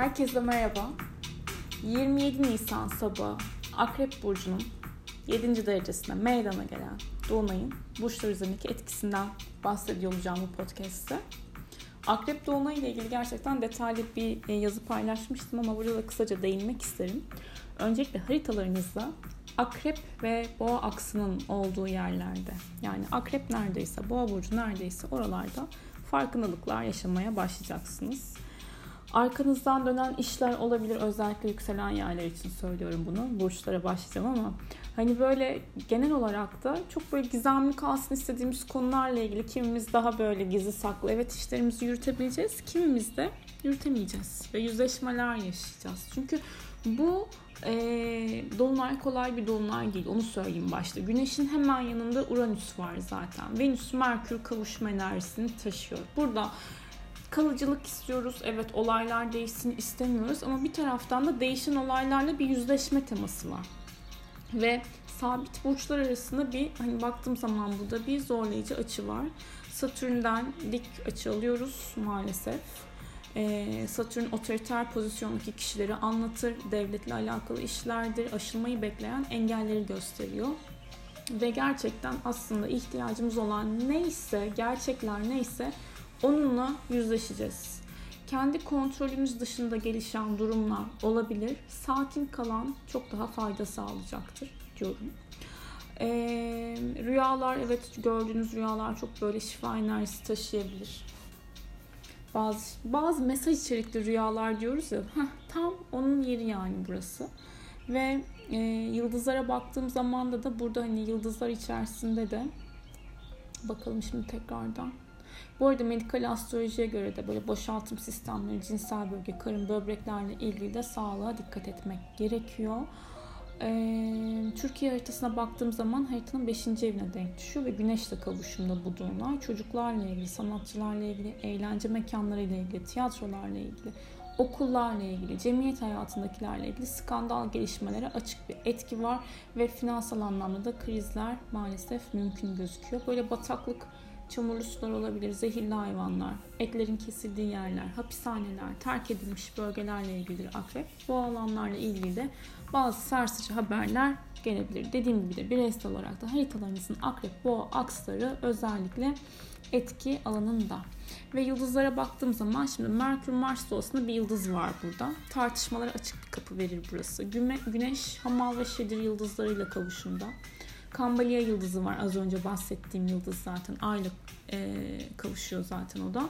Herkese merhaba. 27 Nisan sabahı Akrep Burcu'nun 7. derecesine meydana gelen Dolunay'ın burçlar üzerindeki etkisinden bahsediyor olacağım bu podcast'te. Akrep Dolunay ile ilgili gerçekten detaylı bir e, yazı paylaşmıştım ama burada da kısaca değinmek isterim. Öncelikle haritalarınızda akrep ve boğa aksının olduğu yerlerde yani akrep neredeyse boğa burcu neredeyse oralarda farkındalıklar yaşamaya başlayacaksınız. Arkanızdan dönen işler olabilir. Özellikle yükselen yerler için söylüyorum bunu. Burçlara başlayacağım ama hani böyle genel olarak da çok böyle gizemli kalsın istediğimiz konularla ilgili kimimiz daha böyle gizli saklı evet işlerimizi yürütebileceğiz. Kimimiz de yürütemeyeceğiz ve yüzleşmeler yaşayacağız. Çünkü bu e, dolunay kolay bir dolunay değil. Onu söyleyeyim başta. Güneşin hemen yanında Uranüs var zaten. Venüs Merkür kavuşma enerjisini taşıyor. Burada kalıcılık istiyoruz. Evet olaylar değişsin istemiyoruz ama bir taraftan da değişen olaylarla bir yüzleşme teması var. Ve sabit burçlar arasında bir hani baktığım zaman burada bir zorlayıcı açı var. Satürn'den dik açı alıyoruz maalesef. Ee, Satürn otoriter pozisyondaki kişileri anlatır, devletle alakalı işlerdir, aşılmayı bekleyen engelleri gösteriyor. Ve gerçekten aslında ihtiyacımız olan neyse, gerçekler neyse onunla yüzleşeceğiz. Kendi kontrolümüz dışında gelişen durumlar olabilir. Sakin kalan çok daha fayda sağlayacaktır diyorum. Ee, rüyalar evet gördüğünüz rüyalar çok böyle şifa enerjisi taşıyabilir. Bazı bazı mesaj içerikli rüyalar diyoruz ya. Heh, tam onun yeri yani burası. Ve e, yıldızlara baktığım zaman da da burada hani yıldızlar içerisinde de bakalım şimdi tekrardan bu arada medikal astrolojiye göre de böyle boşaltım sistemleri, cinsel bölge, karın, böbreklerle ilgili de sağlığa dikkat etmek gerekiyor. Ee, Türkiye haritasına baktığım zaman haritanın 5. evine denk düşüyor ve güneşle kavuşumda bu dolunay. Çocuklarla ilgili, sanatçılarla ilgili, eğlence mekanlarıyla ilgili, tiyatrolarla ilgili, okullarla ilgili, cemiyet hayatındakilerle ilgili skandal gelişmelere açık bir etki var ve finansal anlamda da krizler maalesef mümkün gözüküyor. Böyle bataklık çamurlu sular olabilir, zehirli hayvanlar, etlerin kesildiği yerler, hapishaneler, terk edilmiş bölgelerle ilgilidir akrep. Bu alanlarla ilgili de bazı sarsıcı haberler gelebilir. Dediğim gibi de bireysel olarak da haritalarınızın akrep, boğa aksları özellikle etki alanında. Ve yıldızlara baktığım zaman şimdi Merkür Mars dolasında bir yıldız var burada. Tartışmalara açık bir kapı verir burası. Güneş Hamal ve Şedir yıldızlarıyla kavuşumda. Kambalya yıldızı var az önce bahsettiğim yıldız zaten aylık e, kavuşuyor zaten o da.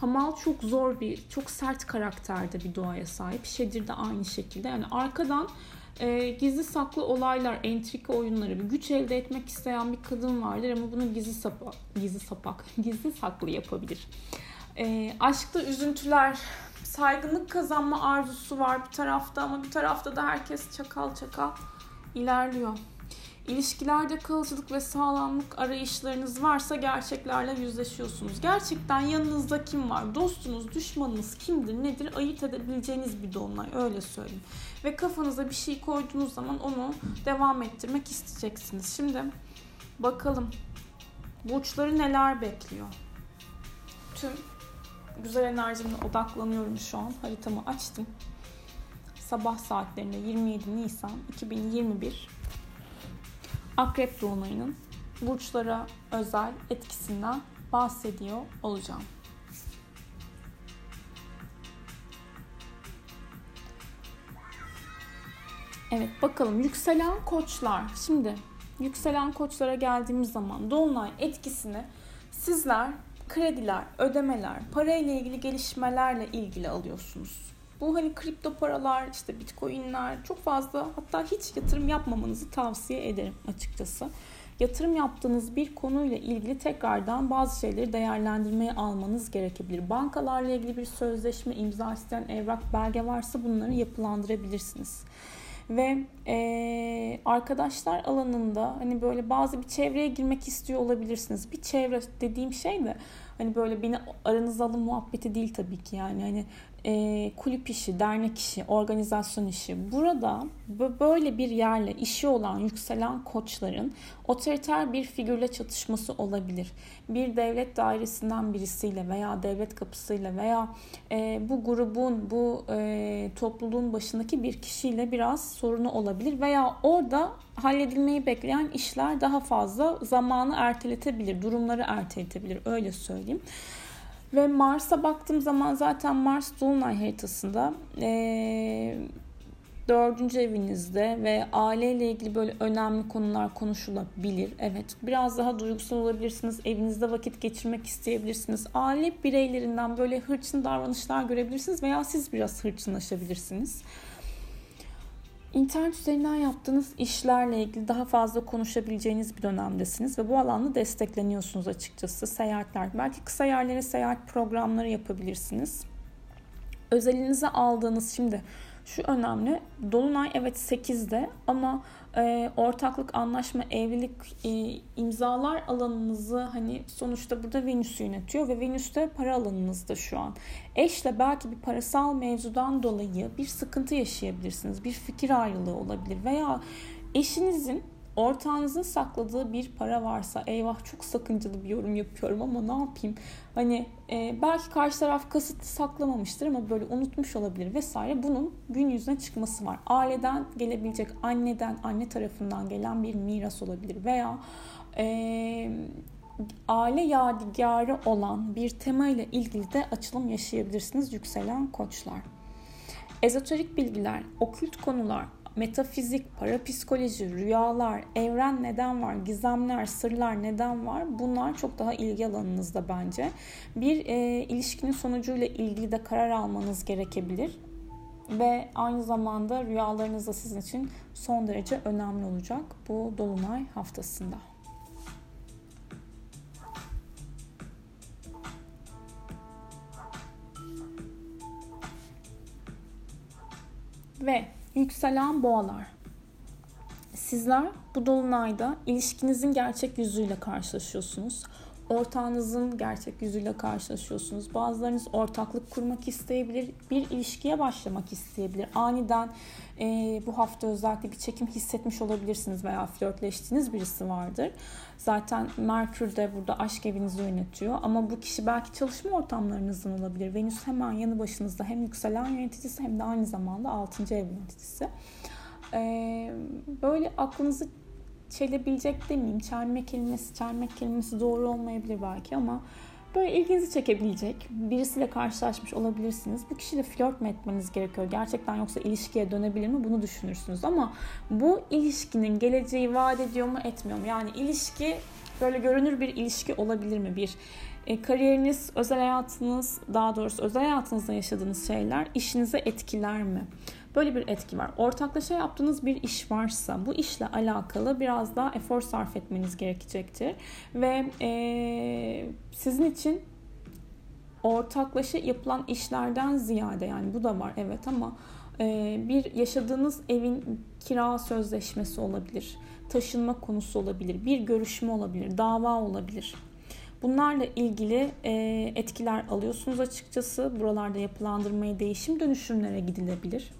Hamal çok zor bir, çok sert karakterde bir doğaya sahip. Şedir de aynı şekilde. Yani arkadan e, gizli saklı olaylar, entrika oyunları, bir güç elde etmek isteyen bir kadın vardır ama bunu gizli sapak, gizli sapak, gizli saklı yapabilir. E, aşkta üzüntüler, saygınlık kazanma arzusu var bir tarafta ama bir tarafta da herkes çakal çakal ilerliyor. İlişkilerde kalıcılık ve sağlamlık arayışlarınız varsa gerçeklerle yüzleşiyorsunuz. Gerçekten yanınızda kim var? Dostunuz, düşmanınız kimdir, nedir? Ayırt edebileceğiniz bir dolunay öyle söyleyeyim. Ve kafanıza bir şey koyduğunuz zaman onu devam ettirmek isteyeceksiniz. Şimdi bakalım burçları neler bekliyor? Tüm güzel enerjimle odaklanıyorum şu an. Haritamı açtım. Sabah saatlerinde 27 Nisan 2021 Akrep Dolunay'ın burçlara özel etkisinden bahsediyor olacağım. Evet bakalım yükselen koçlar. Şimdi yükselen koçlara geldiğimiz zaman dolunay etkisini sizler krediler, ödemeler, parayla ilgili gelişmelerle ilgili alıyorsunuz. Bu hani kripto paralar, işte bitcoinler çok fazla hatta hiç yatırım yapmamanızı tavsiye ederim açıkçası. Yatırım yaptığınız bir konuyla ilgili tekrardan bazı şeyleri değerlendirmeye almanız gerekebilir. Bankalarla ilgili bir sözleşme, imza isteyen evrak, belge varsa bunları yapılandırabilirsiniz. Ve e, arkadaşlar alanında hani böyle bazı bir çevreye girmek istiyor olabilirsiniz. Bir çevre dediğim şey de Hani böyle beni aranıza alın muhabbeti değil tabii ki yani. Hani e, kulüp işi, dernek işi, organizasyon işi. Burada böyle bir yerle işi olan yükselen koçların otoriter bir figürle çatışması olabilir. Bir devlet dairesinden birisiyle veya devlet kapısıyla veya e, bu grubun, bu e, topluluğun başındaki bir kişiyle biraz sorunu olabilir veya orada halledilmeyi bekleyen işler daha fazla zamanı erteletebilir, durumları erteletebilir öyle söyleyeyim. Ve Mars'a baktığım zaman zaten Mars Dolunay haritasında ee, dördüncü evinizde ve aileyle ilgili böyle önemli konular konuşulabilir. Evet biraz daha duygusal olabilirsiniz. Evinizde vakit geçirmek isteyebilirsiniz. Aile bireylerinden böyle hırçın davranışlar görebilirsiniz veya siz biraz hırçınlaşabilirsiniz. İnternet üzerinden yaptığınız işlerle ilgili daha fazla konuşabileceğiniz bir dönemdesiniz ve bu alanda destekleniyorsunuz açıkçası. Seyahatler, belki kısa yerlere seyahat programları yapabilirsiniz. Özelinize aldığınız şimdi şu önemli. Dolunay evet 8'de ama e, ortaklık, anlaşma, evlilik, e, imzalar alanınızı hani sonuçta burada Venüs yönetiyor ve Venüs de para alanınızda şu an. Eşle belki bir parasal mevzudan dolayı bir sıkıntı yaşayabilirsiniz. Bir fikir ayrılığı olabilir veya eşinizin ortağınızın sakladığı bir para varsa eyvah çok sakıncalı bir yorum yapıyorum ama ne yapayım? Hani e, belki karşı taraf kasıtlı saklamamıştır ama böyle unutmuş olabilir vesaire. Bunun gün yüzüne çıkması var. Aileden gelebilecek anneden, anne tarafından gelen bir miras olabilir veya e, aile yadigarı olan bir tema ile ilgili de açılım yaşayabilirsiniz yükselen koçlar. Ezoterik bilgiler, okült konular, metafizik, parapsikoloji, rüyalar, evren neden var, gizemler, sırlar neden var bunlar çok daha ilgi alanınızda bence. Bir e, ilişkinin sonucuyla ilgili de karar almanız gerekebilir ve aynı zamanda rüyalarınız da sizin için son derece önemli olacak bu dolunay haftasında. Ve Yükselen boğalar. Sizler bu dolunayda ilişkinizin gerçek yüzüyle karşılaşıyorsunuz. Ortağınızın gerçek yüzüyle karşılaşıyorsunuz. Bazılarınız ortaklık kurmak isteyebilir, bir ilişkiye başlamak isteyebilir. Aniden e, bu hafta özellikle bir çekim hissetmiş olabilirsiniz veya flörtleştiğiniz birisi vardır. Zaten Merkür de burada aşk evinizi yönetiyor. Ama bu kişi belki çalışma ortamlarınızdan olabilir. Venüs hemen yanı başınızda hem yükselen yöneticisi hem de aynı zamanda 6. ev yöneticisi. Ee, böyle aklınızı çelebilecek demeyeyim. Çelme kelimesi, çelmek kelimesi doğru olmayabilir belki ama böyle ilginizi çekebilecek birisiyle karşılaşmış olabilirsiniz. Bu kişiyle flört mü etmeniz gerekiyor? Gerçekten yoksa ilişkiye dönebilir mi? Bunu düşünürsünüz. Ama bu ilişkinin geleceği vaat ediyor mu etmiyor mu? Yani ilişki böyle görünür bir ilişki olabilir mi? Bir e, kariyeriniz, özel hayatınız, daha doğrusu özel hayatınızda yaşadığınız şeyler işinize etkiler mi? Böyle bir etki var. Ortaklaşa yaptığınız bir iş varsa bu işle alakalı biraz daha efor sarf etmeniz gerekecektir. Ve e, sizin için ortaklaşa yapılan işlerden ziyade yani bu da var evet ama e, bir yaşadığınız evin kira sözleşmesi olabilir, taşınma konusu olabilir, bir görüşme olabilir, dava olabilir. Bunlarla ilgili etkiler alıyorsunuz açıkçası. Buralarda yapılandırmaya, değişim dönüşümlere gidilebilir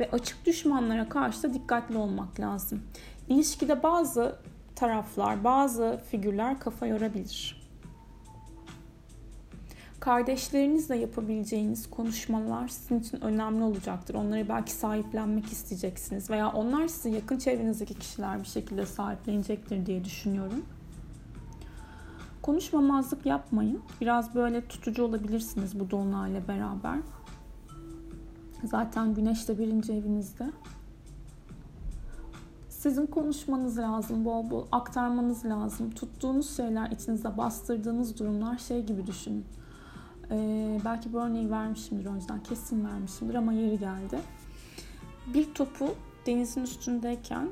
ve açık düşmanlara karşı da dikkatli olmak lazım. İlişkide bazı taraflar, bazı figürler kafa yorabilir. Kardeşlerinizle yapabileceğiniz konuşmalar sizin için önemli olacaktır. Onları belki sahiplenmek isteyeceksiniz veya onlar sizi yakın çevrenizdeki kişiler bir şekilde sahiplenecektir diye düşünüyorum. Konuşmamazlık yapmayın. Biraz böyle tutucu olabilirsiniz bu dolunayla beraber. Zaten güneş de birinci evinizde. Sizin konuşmanız lazım, bol bol aktarmanız lazım. Tuttuğunuz şeyler, içinizde bastırdığınız durumlar şey gibi düşünün. Ee, belki bu örneği vermişimdir önceden, kesin vermişimdir ama yeri geldi. Bir topu denizin üstündeyken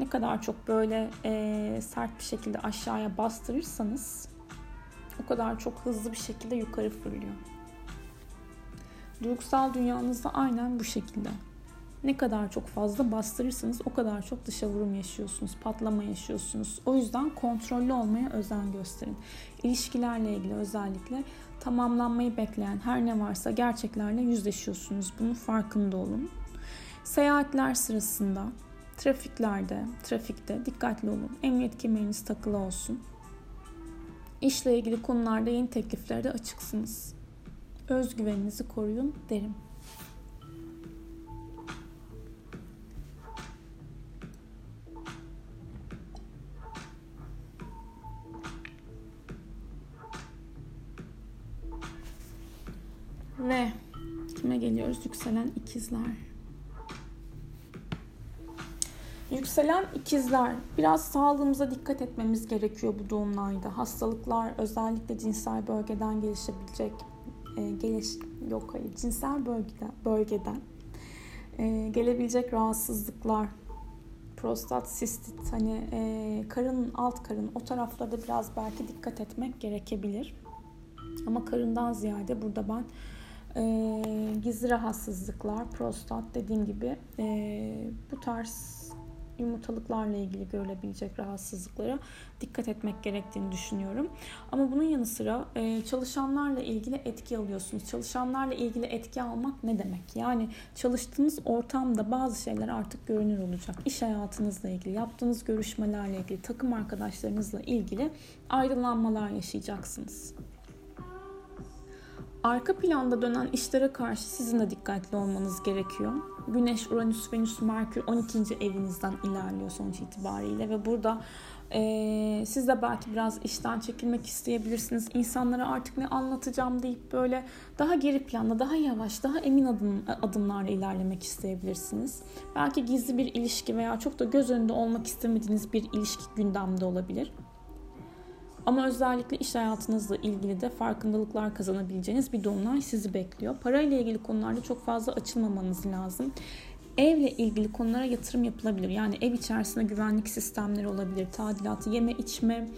ne kadar çok böyle e, sert bir şekilde aşağıya bastırırsanız o kadar çok hızlı bir şekilde yukarı fırlıyor. Duygusal dünyanızda aynen bu şekilde. Ne kadar çok fazla bastırırsanız o kadar çok dışa vurum yaşıyorsunuz, patlama yaşıyorsunuz. O yüzden kontrollü olmaya özen gösterin. İlişkilerle ilgili özellikle tamamlanmayı bekleyen her ne varsa gerçeklerle yüzleşiyorsunuz. Bunun farkında olun. Seyahatler sırasında, trafiklerde, trafikte dikkatli olun. Emniyet kemeriniz takılı olsun. İşle ilgili konularda yeni tekliflerde açıksınız. Özgüveninizi koruyun derim. Ve kime geliyoruz? Yükselen ikizler. Yükselen ikizler. Biraz sağlığımıza dikkat etmemiz gerekiyor bu doğumlarda. Hastalıklar özellikle cinsel bölgeden gelişebilecek e, geliş yok hayır cinsel bölgeden bölgeden e, gelebilecek rahatsızlıklar prostat, sistit, hani e, karın, alt karın o taraflarda biraz belki dikkat etmek gerekebilir. Ama karından ziyade burada ben e, gizli rahatsızlıklar, prostat dediğim gibi e, bu tarz yumurtalıklarla ilgili görülebilecek rahatsızlıklara dikkat etmek gerektiğini düşünüyorum. Ama bunun yanı sıra e, çalışanlarla ilgili etki alıyorsunuz. Çalışanlarla ilgili etki almak ne demek? Yani çalıştığınız ortamda bazı şeyler artık görünür olacak. İş hayatınızla ilgili, yaptığınız görüşmelerle ilgili, takım arkadaşlarınızla ilgili aydınlanmalar yaşayacaksınız. Arka planda dönen işlere karşı sizin de dikkatli olmanız gerekiyor. Güneş, Uranüs, Venüs, Merkür 12. evinizden ilerliyor sonuç itibariyle ve burada e, siz de belki biraz işten çekilmek isteyebilirsiniz. İnsanlara artık ne anlatacağım deyip böyle daha geri planda, daha yavaş, daha emin adım, adımlarla ilerlemek isteyebilirsiniz. Belki gizli bir ilişki veya çok da göz önünde olmak istemediğiniz bir ilişki gündemde olabilir. Ama özellikle iş hayatınızla ilgili de farkındalıklar kazanabileceğiniz bir dolunay sizi bekliyor. Parayla ilgili konularda çok fazla açılmamanız lazım. Evle ilgili konulara yatırım yapılabilir. Yani ev içerisinde güvenlik sistemleri olabilir, tadilatı, yeme içme,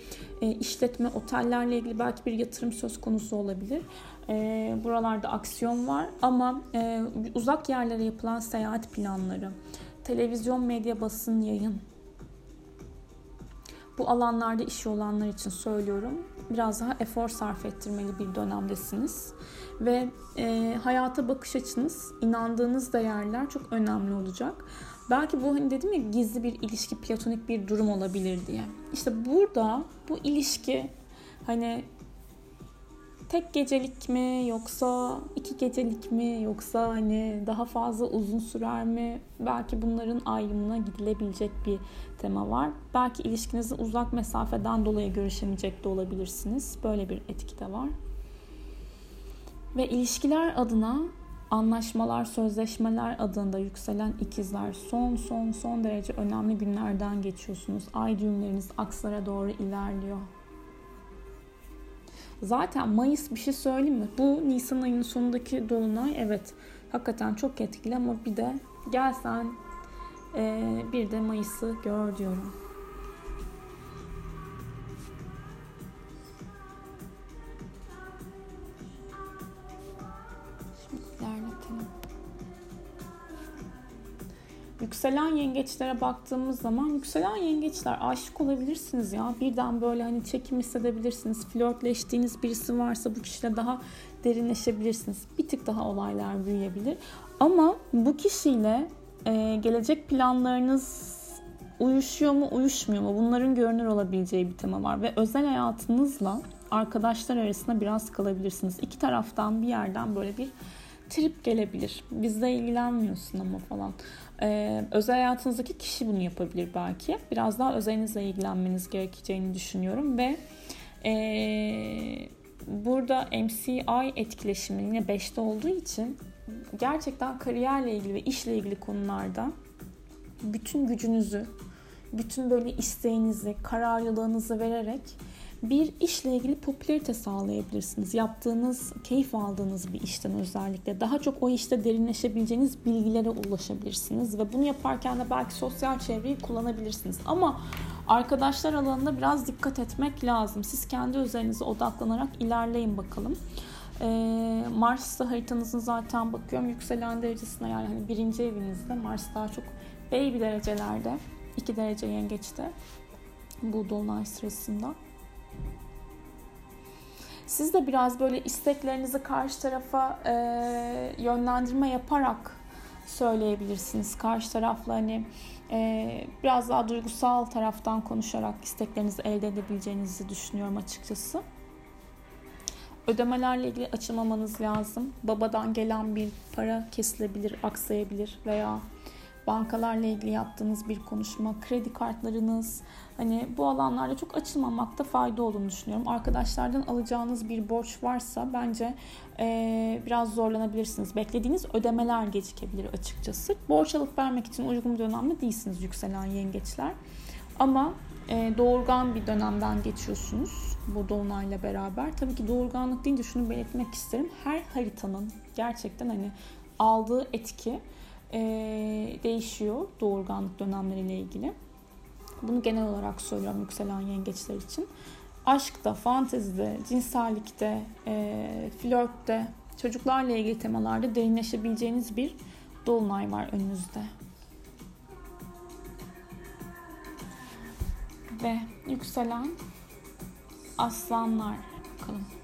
e, işletme, otellerle ilgili belki bir yatırım söz konusu olabilir. E, buralarda aksiyon var ama e, uzak yerlere yapılan seyahat planları, televizyon, medya, basın, yayın, bu alanlarda işi olanlar için söylüyorum. Biraz daha efor sarf ettirmeli bir dönemdesiniz. Ve e, hayata bakış açınız, inandığınız değerler çok önemli olacak. Belki bu hani dedim ya gizli bir ilişki, platonik bir durum olabilir diye. İşte burada bu ilişki hani tek gecelik mi yoksa iki gecelik mi yoksa hani daha fazla uzun sürer mi? Belki bunların ayrımına gidilebilecek bir tema var. Belki ilişkinizin uzak mesafeden dolayı görüşemeyecek de olabilirsiniz. Böyle bir etki de var. Ve ilişkiler adına anlaşmalar, sözleşmeler adında yükselen ikizler son son son derece önemli günlerden geçiyorsunuz. Ay düğümleriniz akslara doğru ilerliyor. Zaten Mayıs bir şey söyleyeyim mi? Bu Nisan ayının sonundaki dolunay evet hakikaten çok etkili ama bir de gel sen e, bir de Mayıs'ı gör diyorum. Yükselen yengeçlere baktığımız zaman yükselen yengeçler aşık olabilirsiniz ya. Birden böyle hani çekim hissedebilirsiniz. Flörtleştiğiniz birisi varsa bu kişiyle daha derinleşebilirsiniz. Bir tık daha olaylar büyüyebilir. Ama bu kişiyle e, gelecek planlarınız uyuşuyor mu uyuşmuyor mu bunların görünür olabileceği bir tema var. Ve özel hayatınızla arkadaşlar arasında biraz kalabilirsiniz. İki taraftan bir yerden böyle bir trip gelebilir. Bizle ilgilenmiyorsun ama falan. Ee, özel hayatınızdaki kişi bunu yapabilir belki. Biraz daha özelinizle ilgilenmeniz gerekeceğini düşünüyorum ve ee, burada MCI etkileşimi yine 5'te olduğu için gerçekten kariyerle ilgili ve işle ilgili konularda bütün gücünüzü, bütün böyle isteğinizi, kararlılığınızı vererek bir işle ilgili popülarite sağlayabilirsiniz. Yaptığınız, keyif aldığınız bir işten özellikle. Daha çok o işte derinleşebileceğiniz bilgilere ulaşabilirsiniz. Ve bunu yaparken de belki sosyal çevreyi kullanabilirsiniz. Ama arkadaşlar alanında biraz dikkat etmek lazım. Siz kendi özelinize odaklanarak ilerleyin bakalım. Ee, Mars'ta haritanızın zaten bakıyorum yükselen derecesine yani hani birinci evinizde Mars daha çok baby derecelerde 2 derece yengeçte bu dolunay sırasında. Siz de biraz böyle isteklerinizi karşı tarafa e, yönlendirme yaparak söyleyebilirsiniz. Karşı tarafla hani e, biraz daha duygusal taraftan konuşarak isteklerinizi elde edebileceğinizi düşünüyorum açıkçası. Ödemelerle ilgili açılmamanız lazım. Babadan gelen bir para kesilebilir, aksayabilir veya bankalarla ilgili yaptığınız bir konuşma, kredi kartlarınız, hani bu alanlarda çok açılmamakta fayda olduğunu düşünüyorum. Arkadaşlardan alacağınız bir borç varsa bence e, biraz zorlanabilirsiniz. Beklediğiniz ödemeler gecikebilir açıkçası. Borç alıp vermek için uygun bir dönemde değilsiniz yükselen yengeçler. Ama e, doğurgan bir dönemden geçiyorsunuz bu dolunayla beraber. Tabii ki doğurganlık deyince şunu belirtmek isterim. Her haritanın gerçekten hani aldığı etki e, değişiyor doğurganlık dönemleriyle ilgili. Bunu genel olarak söylüyorum yükselen yengeçler için. Aşkta, fantezide, cinsellikte, e, flörtte, çocuklarla ilgili temalarda derinleşebileceğiniz bir dolunay var önünüzde. Ve yükselen aslanlar bakalım.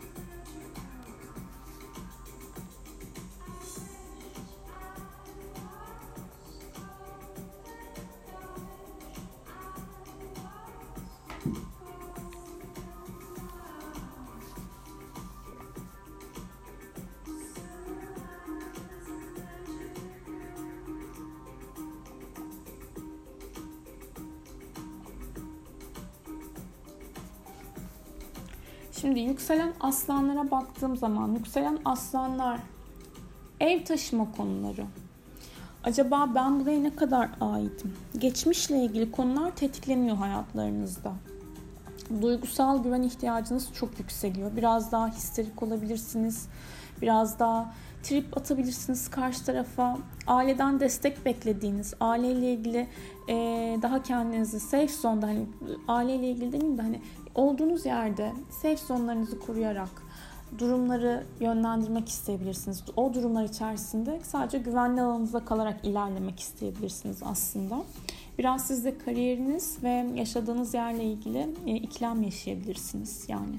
Şimdi yükselen aslanlara baktığım zaman yükselen aslanlar ev taşıma konuları. Acaba ben buraya ne kadar aitim? Geçmişle ilgili konular tetikleniyor hayatlarınızda. Duygusal güven ihtiyacınız çok yükseliyor. Biraz daha histerik olabilirsiniz. Biraz daha trip atabilirsiniz karşı tarafa. Aileden destek beklediğiniz, aileyle ilgili e, daha kendinizi safe zone'da hani aileyle ilgili demeyeyim de hani olduğunuz yerde safe zone'larınızı kuruyarak durumları yönlendirmek isteyebilirsiniz. O durumlar içerisinde sadece güvenli alanınızda kalarak ilerlemek isteyebilirsiniz aslında. Biraz siz de kariyeriniz ve yaşadığınız yerle ilgili e, ikilem yaşayabilirsiniz. Yani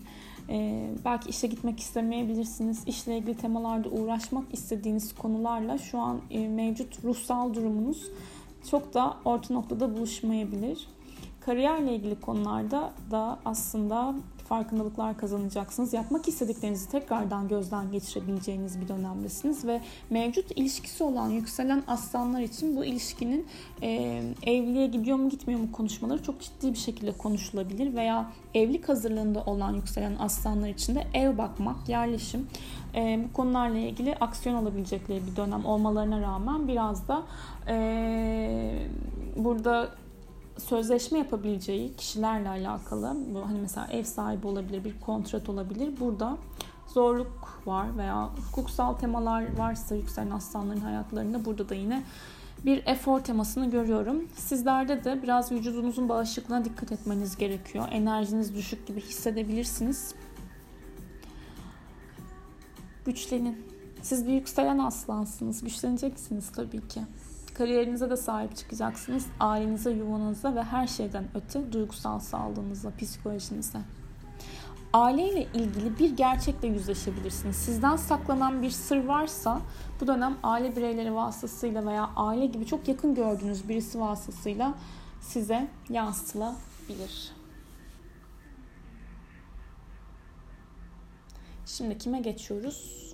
e, belki işe gitmek istemeyebilirsiniz. İşle ilgili temalarda uğraşmak istediğiniz konularla şu an e, mevcut ruhsal durumunuz çok da orta noktada buluşmayabilir. Kariyerle ilgili konularda da aslında farkındalıklar kazanacaksınız. Yapmak istediklerinizi tekrardan gözden geçirebileceğiniz bir dönemdesiniz ve mevcut ilişkisi olan yükselen aslanlar için bu ilişkinin e, evliliğe gidiyor mu gitmiyor mu konuşmaları çok ciddi bir şekilde konuşulabilir veya evlilik hazırlığında olan yükselen aslanlar için de ev bakmak, yerleşim e, bu konularla ilgili aksiyon alabilecekleri bir dönem olmalarına rağmen biraz da e, burada sözleşme yapabileceği kişilerle alakalı bu hani mesela ev sahibi olabilir, bir kontrat olabilir. Burada zorluk var veya hukuksal temalar varsa yükselen aslanların hayatlarında burada da yine bir efor temasını görüyorum. Sizlerde de biraz vücudunuzun bağışıklığına dikkat etmeniz gerekiyor. Enerjiniz düşük gibi hissedebilirsiniz. Güçlenin. Siz bir yükselen aslansınız. Güçleneceksiniz tabii ki. Kariyerinize de sahip çıkacaksınız. Ailenize, yuvanıza ve her şeyden öte duygusal sağlığınıza, psikolojinize. Aileyle ilgili bir gerçekle yüzleşebilirsiniz. Sizden saklanan bir sır varsa bu dönem aile bireyleri vasıtasıyla veya aile gibi çok yakın gördüğünüz birisi vasıtasıyla size yansıtılabilir. Şimdi kime geçiyoruz?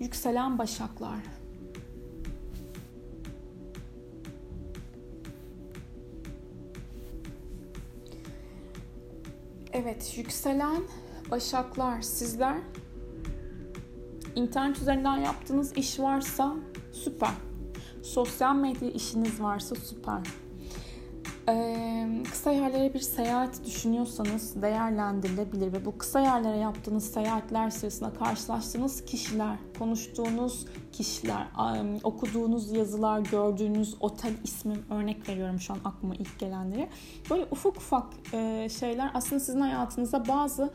Yükselen başaklar. Evet, yükselen başaklar sizler. İnternet üzerinden yaptığınız iş varsa süper. Sosyal medya işiniz varsa süper. Kısa yerlere bir seyahat düşünüyorsanız değerlendirilebilir ve bu kısa yerlere yaptığınız seyahatler sırasında karşılaştığınız kişiler, konuştuğunuz kişiler, okuduğunuz yazılar, gördüğünüz otel ismi örnek veriyorum şu an aklıma ilk gelenleri. Böyle ufak ufak şeyler aslında sizin hayatınıza bazı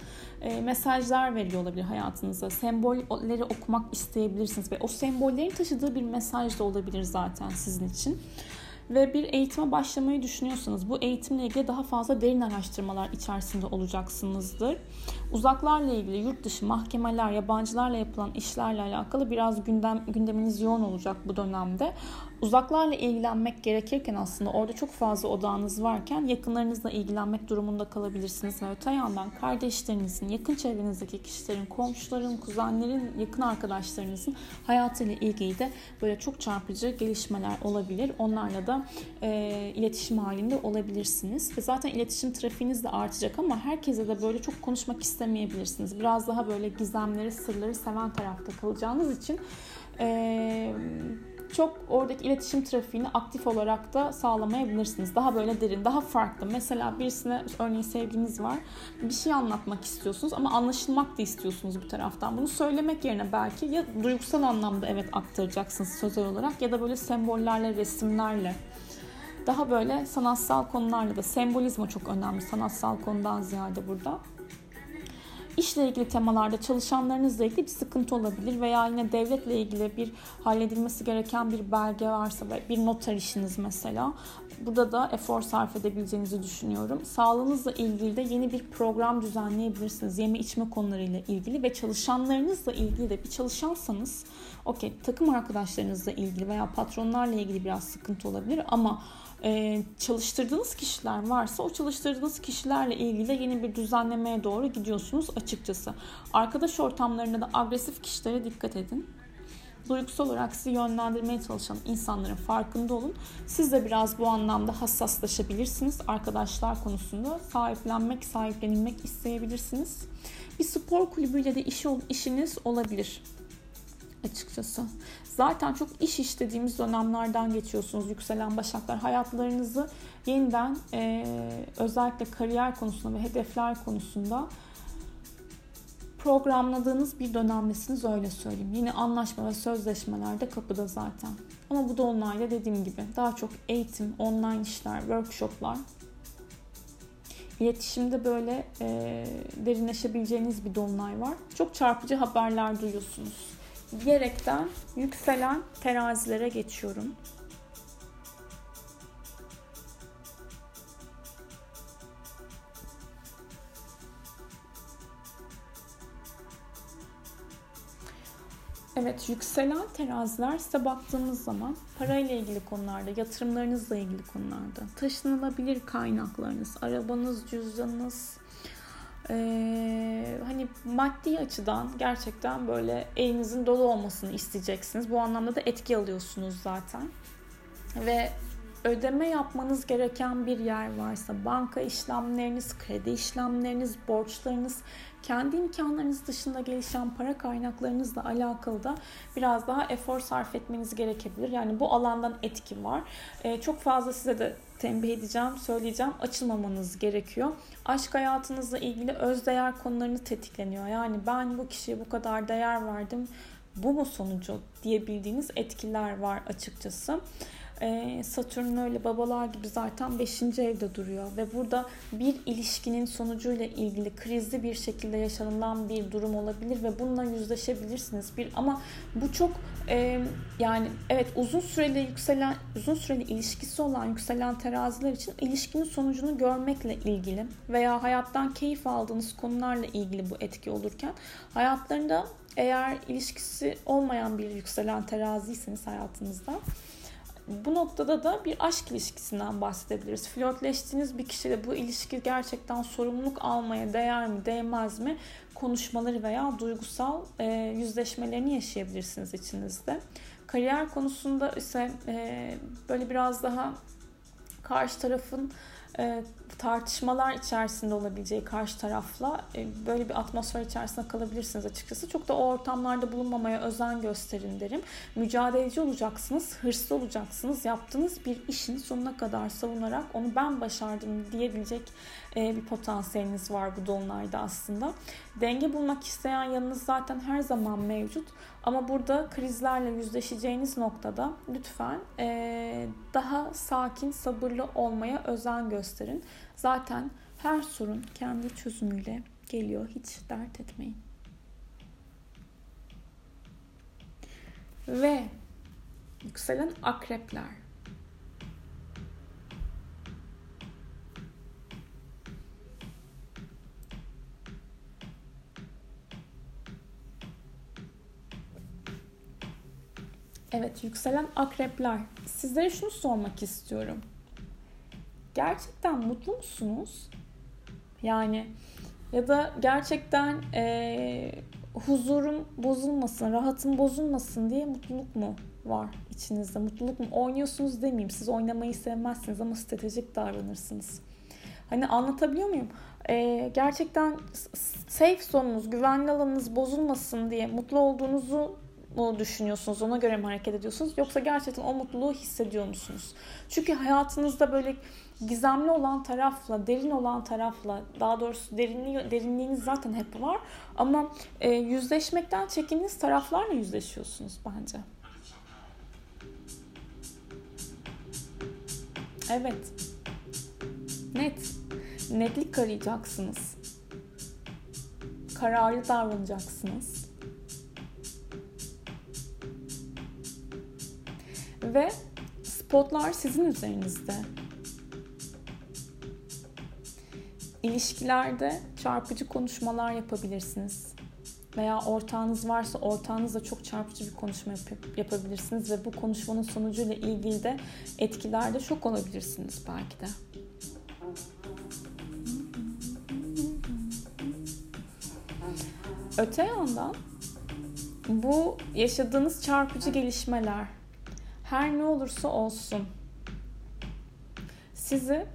mesajlar veriyor olabilir hayatınıza. Sembolleri okumak isteyebilirsiniz ve o sembollerin taşıdığı bir mesaj da olabilir zaten sizin için ve bir eğitime başlamayı düşünüyorsanız bu eğitimle ilgili daha fazla derin araştırmalar içerisinde olacaksınızdır. Uzaklarla ilgili yurt dışı mahkemeler, yabancılarla yapılan işlerle alakalı biraz gündem gündeminiz yoğun olacak bu dönemde. Uzaklarla ilgilenmek gerekirken aslında orada çok fazla odağınız varken yakınlarınızla ilgilenmek durumunda kalabilirsiniz. Ve öte yandan kardeşlerinizin, yakın çevrenizdeki kişilerin, komşuların, kuzenlerin, yakın arkadaşlarınızın hayatıyla ilgili de böyle çok çarpıcı gelişmeler olabilir. Onlarla da e, iletişim halinde olabilirsiniz. Ve zaten iletişim trafiğiniz de artacak ama herkese de böyle çok konuşmak istemeyebilirsiniz. Biraz daha böyle gizemleri, sırları seven tarafta kalacağınız için e, çok oradaki iletişim trafiğini aktif olarak da sağlamayabilirsiniz. Daha böyle derin, daha farklı. Mesela birisine örneğin sevginiz var. Bir şey anlatmak istiyorsunuz ama anlaşılmak da istiyorsunuz bir taraftan. Bunu söylemek yerine belki ya duygusal anlamda evet aktaracaksınız sözel olarak ya da böyle sembollerle, resimlerle daha böyle sanatsal konularla da sembolizma çok önemli sanatsal konudan ziyade burada işle ilgili temalarda çalışanlarınızla ilgili bir sıkıntı olabilir veya yine devletle ilgili bir halledilmesi gereken bir belge varsa bir noter işiniz mesela burada da efor sarf edebileceğinizi düşünüyorum. Sağlığınızla ilgili de yeni bir program düzenleyebilirsiniz. Yeme içme konularıyla ilgili ve çalışanlarınızla ilgili de bir çalışansanız okey takım arkadaşlarınızla ilgili veya patronlarla ilgili biraz sıkıntı olabilir ama e, çalıştırdığınız kişiler varsa o çalıştırdığınız kişilerle ilgili yeni bir düzenlemeye doğru gidiyorsunuz açıkçası. Arkadaş ortamlarında da agresif kişilere dikkat edin. Duygusal olarak sizi yönlendirmeye çalışan insanların farkında olun. Siz de biraz bu anlamda hassaslaşabilirsiniz. Arkadaşlar konusunda sahiplenmek, sahiplenilmek isteyebilirsiniz. Bir spor kulübüyle de iş, işiniz olabilir açıkçası. Zaten çok iş işlediğimiz dönemlerden geçiyorsunuz yükselen başaklar. Hayatlarınızı yeniden e, özellikle kariyer konusunda ve hedefler konusunda programladığınız bir dönemdesiniz öyle söyleyeyim. Yine anlaşma ve sözleşmeler de kapıda zaten. Ama bu dolunayda dediğim gibi daha çok eğitim, online işler, workshoplar iletişimde böyle e, derinleşebileceğiniz bir dolunay var. Çok çarpıcı haberler duyuyorsunuz diyerekten yükselen terazilere geçiyorum. Evet, yükselen teraziler size baktığımız zaman parayla ilgili konularda, yatırımlarınızla ilgili konularda, taşınılabilir kaynaklarınız, arabanız, cüzdanınız, ee, hani maddi açıdan gerçekten böyle elinizin dolu olmasını isteyeceksiniz. Bu anlamda da etki alıyorsunuz zaten. Ve ödeme yapmanız gereken bir yer varsa banka işlemleriniz, kredi işlemleriniz, borçlarınız, kendi imkanlarınız dışında gelişen para kaynaklarınızla alakalı da biraz daha efor sarf etmeniz gerekebilir. Yani bu alandan etki var. Ee, çok fazla size de tembih edeceğim, söyleyeceğim. Açılmamanız gerekiyor. Aşk hayatınızla ilgili özdeğer konularını tetikleniyor. Yani ben bu kişiye bu kadar değer verdim. Bu mu sonucu diyebildiğiniz etkiler var açıkçası. Ee, Satürn öyle babalar gibi zaten 5. evde duruyor ve burada bir ilişkinin sonucuyla ilgili krizli bir şekilde yaşanılan bir durum olabilir ve bununla yüzleşebilirsiniz. Bir ama bu çok e, yani evet uzun süreli yükselen uzun süreli ilişkisi olan yükselen teraziler için ilişkinin sonucunu görmekle ilgili veya hayattan keyif aldığınız konularla ilgili bu etki olurken hayatlarında eğer ilişkisi olmayan bir yükselen teraziyseniz hayatınızda bu noktada da bir aşk ilişkisinden bahsedebiliriz. Flörtleştiğiniz bir kişiyle bu ilişki gerçekten sorumluluk almaya değer mi, değmez mi konuşmaları veya duygusal e, yüzleşmelerini yaşayabilirsiniz içinizde. Kariyer konusunda ise e, böyle biraz daha karşı tarafın e, tartışmalar içerisinde olabileceği karşı tarafla e, böyle bir atmosfer içerisinde kalabilirsiniz açıkçası. Çok da o ortamlarda bulunmamaya özen gösterin derim. Mücadeleci olacaksınız, hırslı olacaksınız. Yaptığınız bir işin sonuna kadar savunarak onu ben başardım diyebilecek bir potansiyeliniz var bu dolunayda aslında. Denge bulmak isteyen yanınız zaten her zaman mevcut. Ama burada krizlerle yüzleşeceğiniz noktada lütfen e, daha sakin, sabırlı olmaya özen gösterin. Zaten her sorun kendi çözümüyle geliyor. Hiç dert etmeyin. Ve yükselen akrepler. Evet, yükselen akrepler. Sizlere şunu sormak istiyorum gerçekten mutlu musunuz? Yani ya da gerçekten e, huzurum bozulmasın, rahatım bozulmasın diye mutluluk mu var içinizde? Mutluluk mu? Oynuyorsunuz demeyeyim. Siz oynamayı sevmezsiniz ama stratejik davranırsınız. Hani anlatabiliyor muyum? Ee, gerçekten safe zonunuz, güvenli alanınız bozulmasın diye mutlu olduğunuzu mu düşünüyorsunuz? Ona göre mi hareket ediyorsunuz? Yoksa gerçekten o mutluluğu hissediyor musunuz? Çünkü hayatınızda böyle gizemli olan tarafla, derin olan tarafla, daha doğrusu derinliği, derinliğiniz zaten hep var. Ama e, yüzleşmekten çekindiğiniz taraflarla yüzleşiyorsunuz bence. Evet. Net. Netlik arayacaksınız. Kararlı davranacaksınız. Ve spotlar sizin üzerinizde. İlişkilerde çarpıcı konuşmalar yapabilirsiniz. Veya ortağınız varsa ortağınızla çok çarpıcı bir konuşma yap- yapabilirsiniz ve bu konuşmanın sonucuyla ilgili de etkilerde şok olabilirsiniz belki de. Öte yandan bu yaşadığınız çarpıcı gelişmeler her ne olursa olsun sizi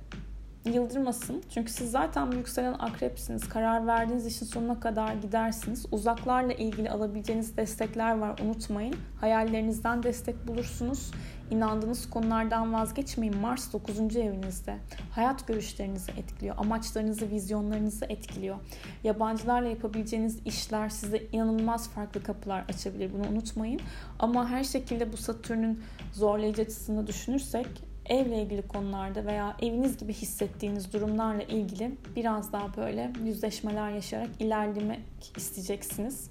yıldırmasın. Çünkü siz zaten yükselen akrepsiniz. Karar verdiğiniz işin sonuna kadar gidersiniz. Uzaklarla ilgili alabileceğiniz destekler var unutmayın. Hayallerinizden destek bulursunuz. İnandığınız konulardan vazgeçmeyin. Mars 9. evinizde. Hayat görüşlerinizi etkiliyor. Amaçlarınızı, vizyonlarınızı etkiliyor. Yabancılarla yapabileceğiniz işler size inanılmaz farklı kapılar açabilir. Bunu unutmayın. Ama her şekilde bu Satürn'ün zorlayıcı açısını düşünürsek evle ilgili konularda veya eviniz gibi hissettiğiniz durumlarla ilgili biraz daha böyle yüzleşmeler yaşayarak ilerlemek isteyeceksiniz.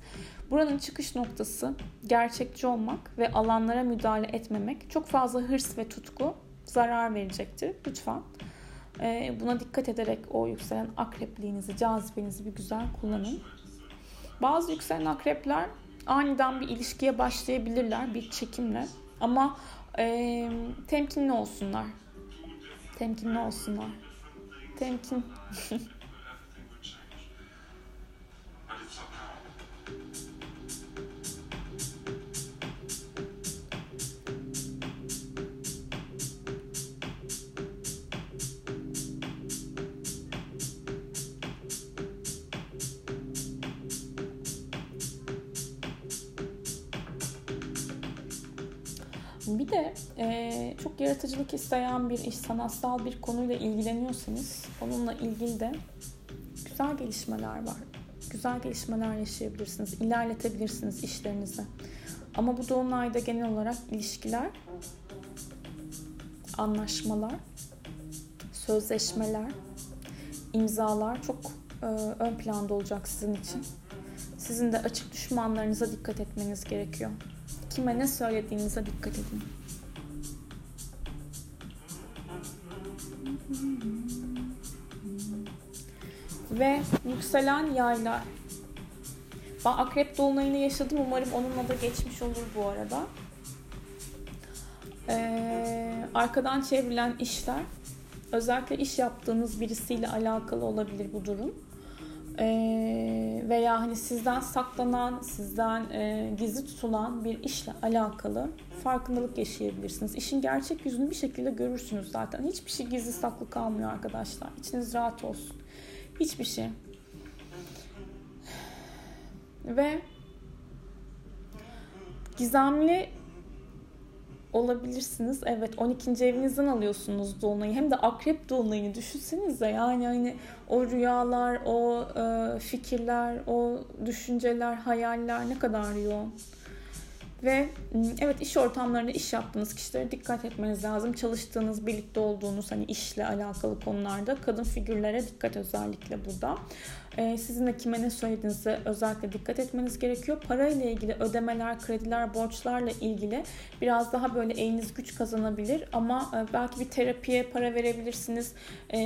Buranın çıkış noktası gerçekçi olmak ve alanlara müdahale etmemek. Çok fazla hırs ve tutku zarar verecektir. Lütfen e, buna dikkat ederek o yükselen akrepliğinizi, cazibenizi bir güzel kullanın. Bazı yükselen akrepler aniden bir ilişkiye başlayabilirler bir çekimle. Ama temkinli olsunlar. Temkinli olsunlar. Temkin. Bir de e, çok yaratıcılık isteyen bir iş, sanatsal bir konuyla ilgileniyorsanız onunla ilgili de güzel gelişmeler var. Güzel gelişmeler yaşayabilirsiniz, ilerletebilirsiniz işlerinizi. Ama bu dolunayda genel olarak ilişkiler, anlaşmalar, sözleşmeler, imzalar çok e, ön planda olacak sizin için. Sizin de açık düşmanlarınıza dikkat etmeniz gerekiyor kime ne söylediğinize dikkat edin. Ve yükselen yaylar. Ben akrep dolunayını yaşadım. Umarım onunla da geçmiş olur bu arada. Ee, arkadan çevrilen işler. Özellikle iş yaptığınız birisiyle alakalı olabilir bu durum. Ee, veya hani sizden saklanan, sizden e, gizli tutulan bir işle alakalı farkındalık yaşayabilirsiniz. İşin gerçek yüzünü bir şekilde görürsünüz zaten. Hiçbir şey gizli saklı kalmıyor arkadaşlar. İçiniz rahat olsun. Hiçbir şey. Ve gizemli olabilirsiniz. Evet 12. evinizden alıyorsunuz dolunayı. Hem de akrep dolunayını düşünsenize. Yani hani o rüyalar, o e, fikirler, o düşünceler, hayaller ne kadar yoğun. Ve evet iş ortamlarında iş yaptığınız kişilere dikkat etmeniz lazım. Çalıştığınız, birlikte olduğunuz hani işle alakalı konularda kadın figürlere dikkat özellikle burada. Ee, sizin de kime ne söylediğinize özellikle dikkat etmeniz gerekiyor. Para ile ilgili ödemeler, krediler, borçlarla ilgili biraz daha böyle eliniz güç kazanabilir ama e, belki bir terapiye para verebilirsiniz. E,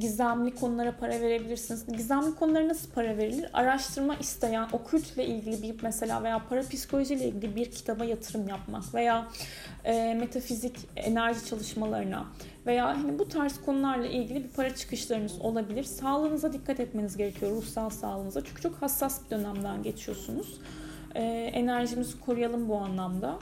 gizemli konulara para verebilirsiniz. Gizemli konulara nasıl para verilir? Araştırma isteyen, okültle ilgili bir mesela veya para psikolojiyle ilgili bir kitaba yatırım yapmak veya e, metafizik enerji çalışmalarına veya hani bu tarz konularla ilgili bir para çıkışlarınız olabilir. Sağlığınıza dikkat etmeniz gerekiyor, ruhsal sağlığınıza. Çünkü çok hassas bir dönemden geçiyorsunuz. E, enerjimizi koruyalım bu anlamda.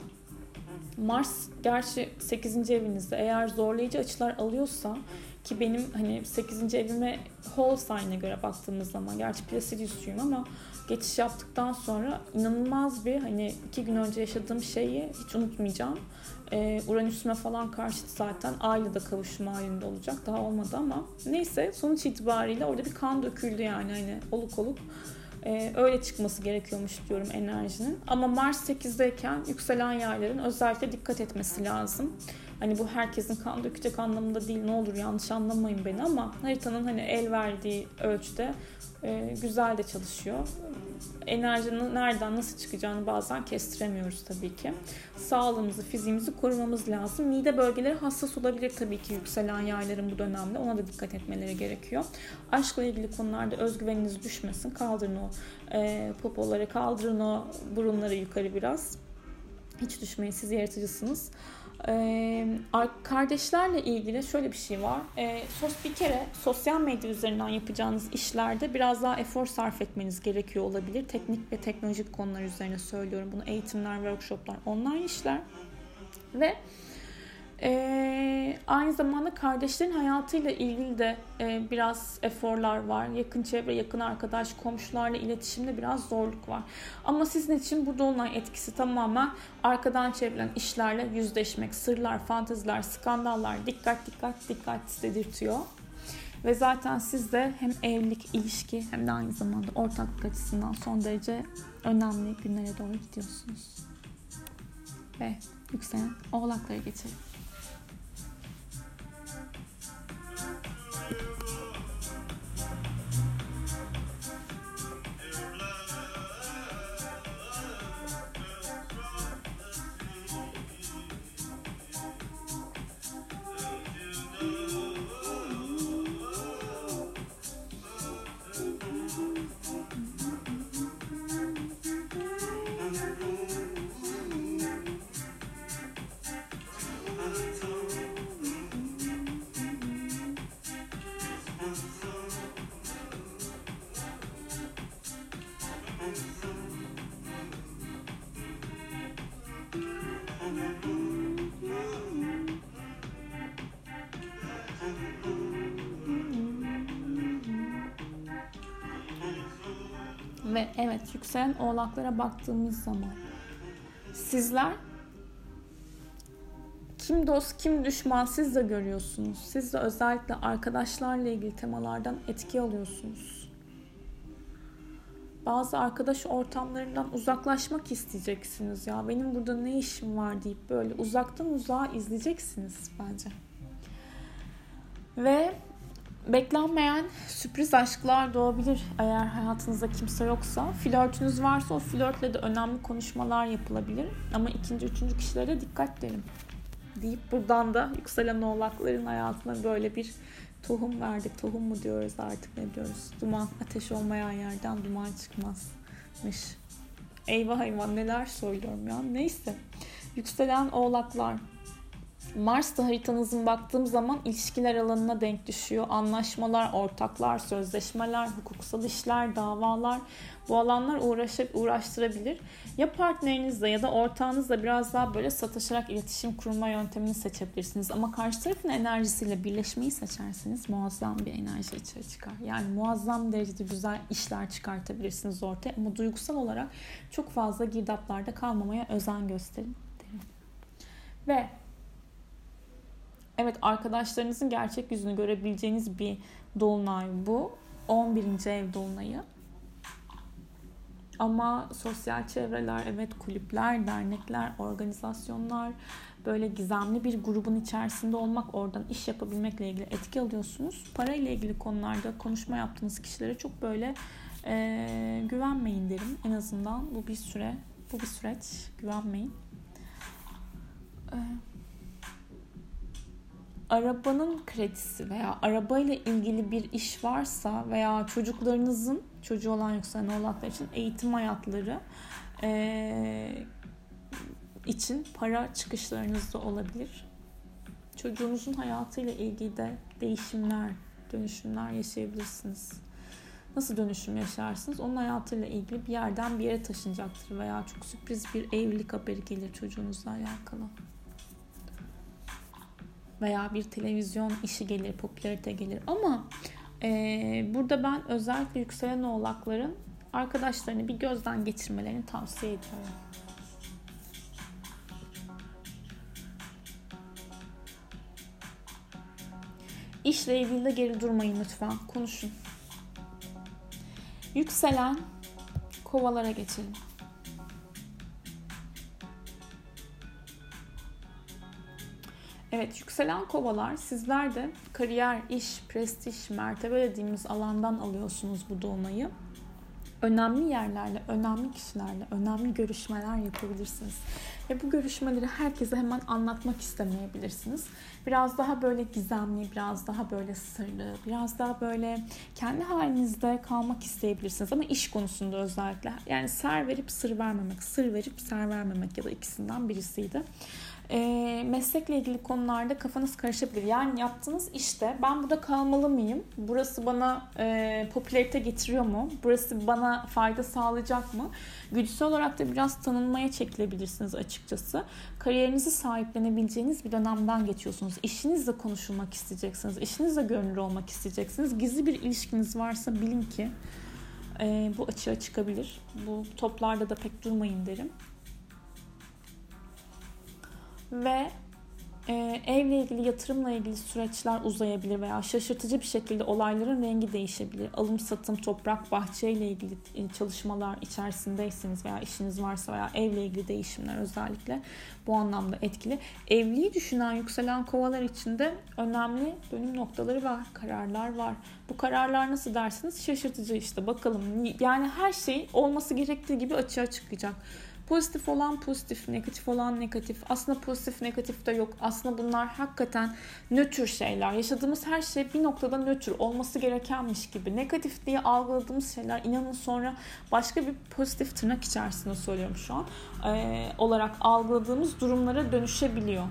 Mars gerçi 8. evinizde eğer zorlayıcı açılar alıyorsa ki benim hani 8. evime whole sign'a göre baktığımız zaman gerçi Placidus'cuyum ama geçiş yaptıktan sonra inanılmaz bir hani iki gün önce yaşadığım şeyi hiç unutmayacağım. Ee, Uranüs'üme falan karşıtı zaten aylı da kavuşum halinde olacak. Daha olmadı ama neyse sonuç itibariyle orada bir kan döküldü yani hani oluk oluk. Ee, öyle çıkması gerekiyormuş diyorum enerjinin. Ama Mars 8'deyken yükselen yayların özellikle dikkat etmesi lazım. Hani bu herkesin kan dökecek anlamında değil ne olur yanlış anlamayın beni ama haritanın hani el verdiği ölçüde e, güzel de çalışıyor. Enerjinin nereden nasıl çıkacağını bazen kestiremiyoruz tabii ki. Sağlığımızı, fiziğimizi korumamız lazım. Mide bölgeleri hassas olabilir tabii ki yükselen yayların bu dönemde. Ona da dikkat etmeleri gerekiyor. Aşkla ilgili konularda özgüveniniz düşmesin. Kaldırın o e, popoları, kaldırın o burunları yukarı biraz. Hiç düşmeyin siz yaratıcısınız. Ee, kardeşlerle ilgili şöyle bir şey var. Ee, sos bir kere sosyal medya üzerinden yapacağınız işlerde biraz daha efor sarf etmeniz gerekiyor olabilir. Teknik ve teknolojik konular üzerine söylüyorum. Bunu eğitimler, workshoplar, online işler ve e, aynı zamanda kardeşlerin hayatıyla ilgili de e, biraz eforlar var. Yakın çevre, yakın arkadaş, komşularla iletişimde biraz zorluk var. Ama sizin için burada olan etkisi tamamen arkadan çevrilen işlerle yüzleşmek, sırlar, fanteziler, skandallar, dikkat dikkat dikkat dedirtiyor. Ve zaten siz de hem evlilik, ilişki hem de aynı zamanda ortaklık açısından son derece önemli günlere doğru gidiyorsunuz. Ve yükselen oğlaklara geçelim. Ve evet yükselen oğlaklara baktığımız zaman sizler kim dost kim düşman siz de görüyorsunuz. Siz de özellikle arkadaşlarla ilgili temalardan etki alıyorsunuz. Bazı arkadaş ortamlarından uzaklaşmak isteyeceksiniz ya. Benim burada ne işim var deyip böyle uzaktan uzağa izleyeceksiniz bence. Ve beklenmeyen sürpriz aşklar doğabilir eğer hayatınızda kimse yoksa. Flörtünüz varsa o flörtle de önemli konuşmalar yapılabilir. Ama ikinci, üçüncü kişilere dikkat derim. Deyip buradan da yükselen oğlakların hayatına böyle bir tohum verdik. Tohum mu diyoruz artık ne diyoruz? Duman, ateş olmayan yerden duman çıkmazmış. Eyvah eyvah neler söylüyorum ya. Neyse. Yükselen oğlaklar. Mars'ta haritanızın baktığım zaman ilişkiler alanına denk düşüyor. Anlaşmalar, ortaklar, sözleşmeler, hukuksal işler, davalar bu alanlar uğraşıp uğraştırabilir. Ya partnerinizle ya da ortağınızla biraz daha böyle sataşarak iletişim kurma yöntemini seçebilirsiniz. Ama karşı tarafın enerjisiyle birleşmeyi seçerseniz muazzam bir enerji içeri çıkar. Yani muazzam derecede güzel işler çıkartabilirsiniz ortaya. Ama duygusal olarak çok fazla girdaplarda kalmamaya özen gösterin derim. Ve Evet arkadaşlarınızın gerçek yüzünü görebileceğiniz bir dolunay bu. 11. ev dolunayı. Ama sosyal çevreler, evet kulüpler, dernekler, organizasyonlar, böyle gizemli bir grubun içerisinde olmak, oradan iş yapabilmekle ilgili etki alıyorsunuz. Para ile ilgili konularda konuşma yaptığınız kişilere çok böyle e, güvenmeyin derim. En azından bu bir süre, bu bir süreç güvenmeyin. E, arabanın kredisi veya arabayla ilgili bir iş varsa veya çocuklarınızın çocuğu olan yoksa ne oğlaklar için eğitim hayatları e, için para çıkışlarınız da olabilir. Çocuğunuzun hayatıyla ilgili de değişimler, dönüşümler yaşayabilirsiniz. Nasıl dönüşüm yaşarsınız? Onun hayatıyla ilgili bir yerden bir yere taşınacaktır veya çok sürpriz bir evlilik haberi gelir çocuğunuzla alakalı veya bir televizyon işi gelir, popülarite gelir. Ama e, burada ben özellikle yükselen oğlakların arkadaşlarını bir gözden geçirmelerini tavsiye ediyorum. İşle ilgili de geri durmayın lütfen. Konuşun. Yükselen kovalara geçelim. Evet yükselen kovalar sizler de kariyer, iş, prestij, mertebe dediğimiz alandan alıyorsunuz bu dolunayı. Önemli yerlerle, önemli kişilerle, önemli görüşmeler yapabilirsiniz. Ve bu görüşmeleri herkese hemen anlatmak istemeyebilirsiniz. Biraz daha böyle gizemli, biraz daha böyle sırlı, biraz daha böyle kendi halinizde kalmak isteyebilirsiniz. Ama iş konusunda özellikle. Yani ser verip sır vermemek, sır verip ser vermemek ya da ikisinden birisiydi e, meslekle ilgili konularda kafanız karışabilir. Yani yaptığınız işte ben burada kalmalı mıyım? Burası bana e, popülarite getiriyor mu? Burası bana fayda sağlayacak mı? Güdüsel olarak da biraz tanınmaya çekilebilirsiniz açıkçası. Kariyerinizi sahiplenebileceğiniz bir dönemden geçiyorsunuz. İşinizle konuşulmak isteyeceksiniz. İşinizle görünür olmak isteyeceksiniz. Gizli bir ilişkiniz varsa bilin ki e, bu açığa çıkabilir. Bu toplarda da pek durmayın derim ve e, evle ilgili, yatırımla ilgili süreçler uzayabilir veya şaşırtıcı bir şekilde olayların rengi değişebilir. Alım, satım, toprak, bahçe ile ilgili e, çalışmalar içerisindeyseniz veya işiniz varsa veya evle ilgili değişimler özellikle bu anlamda etkili. Evliliği düşünen yükselen kovalar için de önemli dönüm noktaları var, kararlar var. Bu kararlar nasıl dersiniz? Şaşırtıcı işte bakalım. Yani her şey olması gerektiği gibi açığa çıkacak. Pozitif olan pozitif, negatif olan negatif. Aslında pozitif negatif de yok. Aslında bunlar hakikaten nötr şeyler. Yaşadığımız her şey bir noktada nötr olması gerekenmiş gibi. Negatif diye algıladığımız şeyler inanın sonra başka bir pozitif tırnak içerisinde söylüyorum şu an. E, olarak algıladığımız durumlara dönüşebiliyor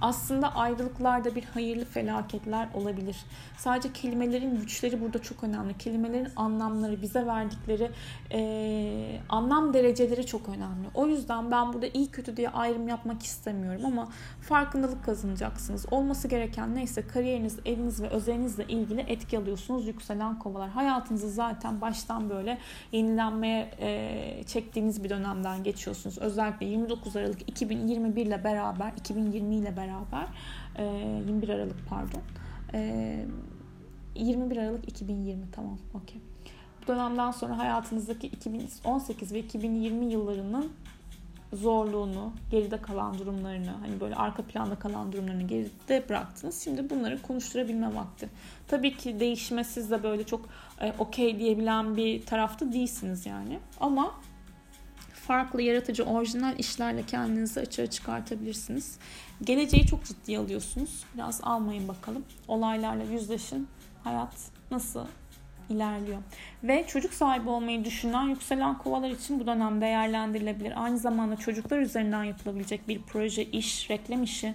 aslında ayrılıklarda bir hayırlı felaketler olabilir. Sadece kelimelerin güçleri burada çok önemli. Kelimelerin anlamları, bize verdikleri e, anlam dereceleri çok önemli. O yüzden ben burada iyi kötü diye ayrım yapmak istemiyorum ama farkındalık kazanacaksınız. Olması gereken neyse kariyeriniz, eviniz ve özelinizle ilgili etki alıyorsunuz yükselen kovalar. Hayatınızı zaten baştan böyle yenilenmeye e, çektiğiniz bir dönemden geçiyorsunuz. Özellikle 29 Aralık 2021 ile beraber, 2020 ile beraber beraber 21 Aralık pardon 21 Aralık 2020 tamam okey. Bu dönemden sonra hayatınızdaki 2018 ve 2020 yıllarının zorluğunu, geride kalan durumlarını, hani böyle arka planda kalan durumlarını geride bıraktınız. Şimdi bunları konuşturabilme vakti. Tabii ki değişime siz de böyle çok e, okey diyebilen bir tarafta değilsiniz yani. Ama farklı, yaratıcı, orijinal işlerle kendinizi açığa çıkartabilirsiniz. Geleceği çok ciddiye alıyorsunuz. Biraz almayın bakalım. Olaylarla yüzleşin. Hayat nasıl ilerliyor. Ve çocuk sahibi olmayı düşünen yükselen kovalar için bu dönem değerlendirilebilir. Aynı zamanda çocuklar üzerinden yapılabilecek bir proje, iş, reklam işi,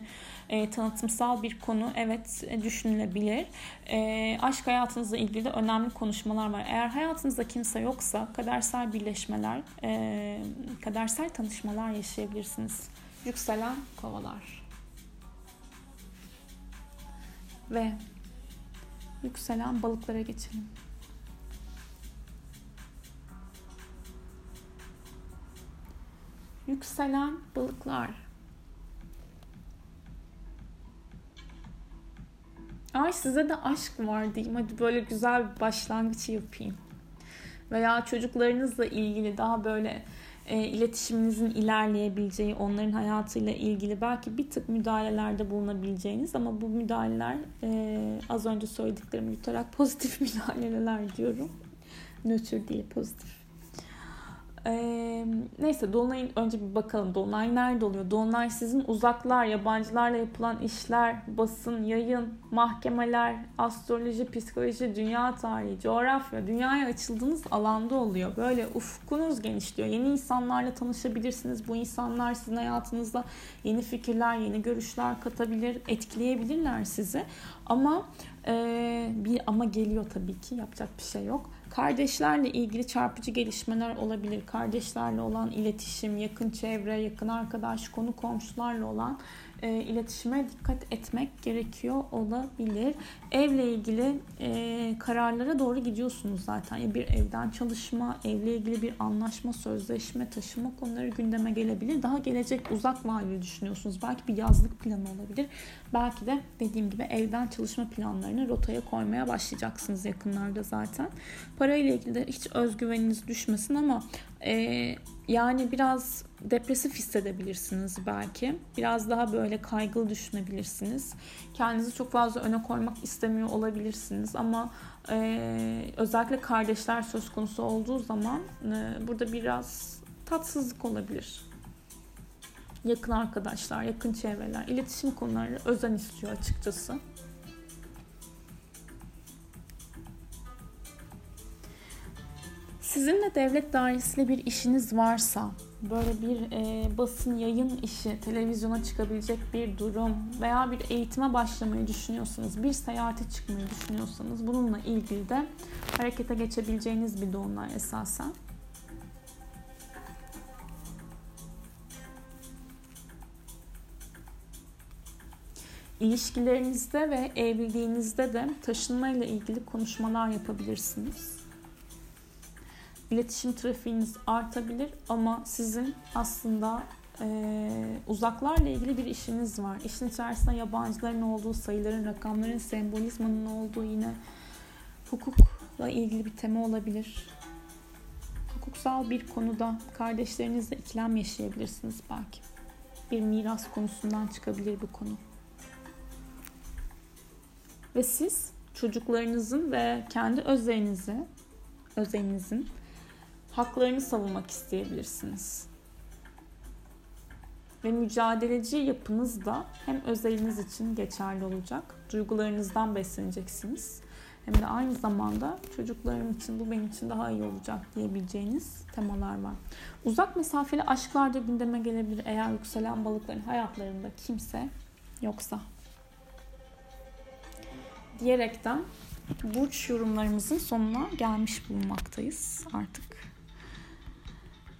e, tanıtımsal bir konu evet e, düşünülebilir. E, aşk hayatınızla ilgili de önemli konuşmalar var. Eğer hayatınızda kimse yoksa kadersel birleşmeler, e, kadersel tanışmalar yaşayabilirsiniz. Yükselen kovalar. Ve yükselen balıklara geçelim. Yükselen balıklar. Ay size de aşk var diyeyim. Hadi böyle güzel bir başlangıç yapayım. Veya çocuklarınızla ilgili daha böyle e, iletişiminizin ilerleyebileceği, onların hayatıyla ilgili belki bir tık müdahalelerde bulunabileceğiniz ama bu müdahaleler e, az önce söylediklerimi yutarak pozitif müdahaleler diyorum. Nötr değil pozitif. Ee, neyse Dolunay'ın önce bir bakalım. Dolunay nerede oluyor? Dolunay sizin uzaklar, yabancılarla yapılan işler, basın, yayın, mahkemeler, astroloji, psikoloji, dünya tarihi, coğrafya, dünyaya açıldığınız alanda oluyor. Böyle ufkunuz genişliyor. Yeni insanlarla tanışabilirsiniz. Bu insanlar sizin hayatınızda yeni fikirler, yeni görüşler katabilir, etkileyebilirler sizi. Ama e, bir ama geliyor tabii ki yapacak bir şey yok Kardeşlerle ilgili çarpıcı gelişmeler olabilir. Kardeşlerle olan iletişim, yakın çevre, yakın arkadaş, konu komşularla olan e, iletişime dikkat etmek gerekiyor olabilir. Evle ilgili e, kararlara doğru gidiyorsunuz zaten. Ya bir evden çalışma, evle ilgili bir anlaşma, sözleşme, taşıma konuları gündeme gelebilir. Daha gelecek uzak vadeli düşünüyorsunuz. Belki bir yazlık planı olabilir. Belki de dediğim gibi evden çalışma planlarını rotaya koymaya başlayacaksınız yakınlarda zaten. Parayla ilgili de hiç özgüveniniz düşmesin ama e, yani biraz depresif hissedebilirsiniz belki. Biraz daha böyle kaygılı düşünebilirsiniz. Kendinizi çok fazla öne koymak istemiyor olabilirsiniz ama e, özellikle kardeşler söz konusu olduğu zaman e, burada biraz tatsızlık olabilir. Yakın arkadaşlar, yakın çevreler, iletişim konuları özen istiyor açıkçası. Sizinle devlet dairesiyle bir işiniz varsa, böyle bir e, basın yayın işi, televizyona çıkabilecek bir durum veya bir eğitime başlamayı düşünüyorsanız, bir seyahate çıkmayı düşünüyorsanız bununla ilgili de harekete geçebileceğiniz bir dolunay esasen. İlişkilerinizde ve evliliğinizde de taşınmayla ilgili konuşmalar yapabilirsiniz iletişim trafiğiniz artabilir ama sizin aslında e, uzaklarla ilgili bir işiniz var. İşin içerisinde yabancıların olduğu, sayıların, rakamların, sembolizmanın olduğu yine hukukla ilgili bir tema olabilir. Hukuksal bir konuda kardeşlerinizle ikilem yaşayabilirsiniz belki. Bir miras konusundan çıkabilir bu konu. Ve siz çocuklarınızın ve kendi özelinizi, özelinizin haklarını savunmak isteyebilirsiniz. Ve mücadeleci yapınız da hem özeliniz için geçerli olacak, duygularınızdan besleneceksiniz. Hem de aynı zamanda çocuklarım için bu benim için daha iyi olacak diyebileceğiniz temalar var. Uzak mesafeli aşklar da gündeme gelebilir eğer yükselen balıkların hayatlarında kimse yoksa. Diyerekten burç yorumlarımızın sonuna gelmiş bulunmaktayız artık.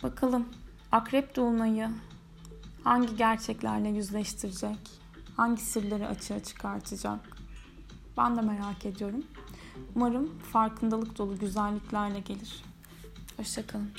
Bakalım akrep dolunayı hangi gerçeklerle yüzleştirecek? Hangi sırları açığa çıkartacak? Ben de merak ediyorum. Umarım farkındalık dolu güzelliklerle gelir. Hoşçakalın.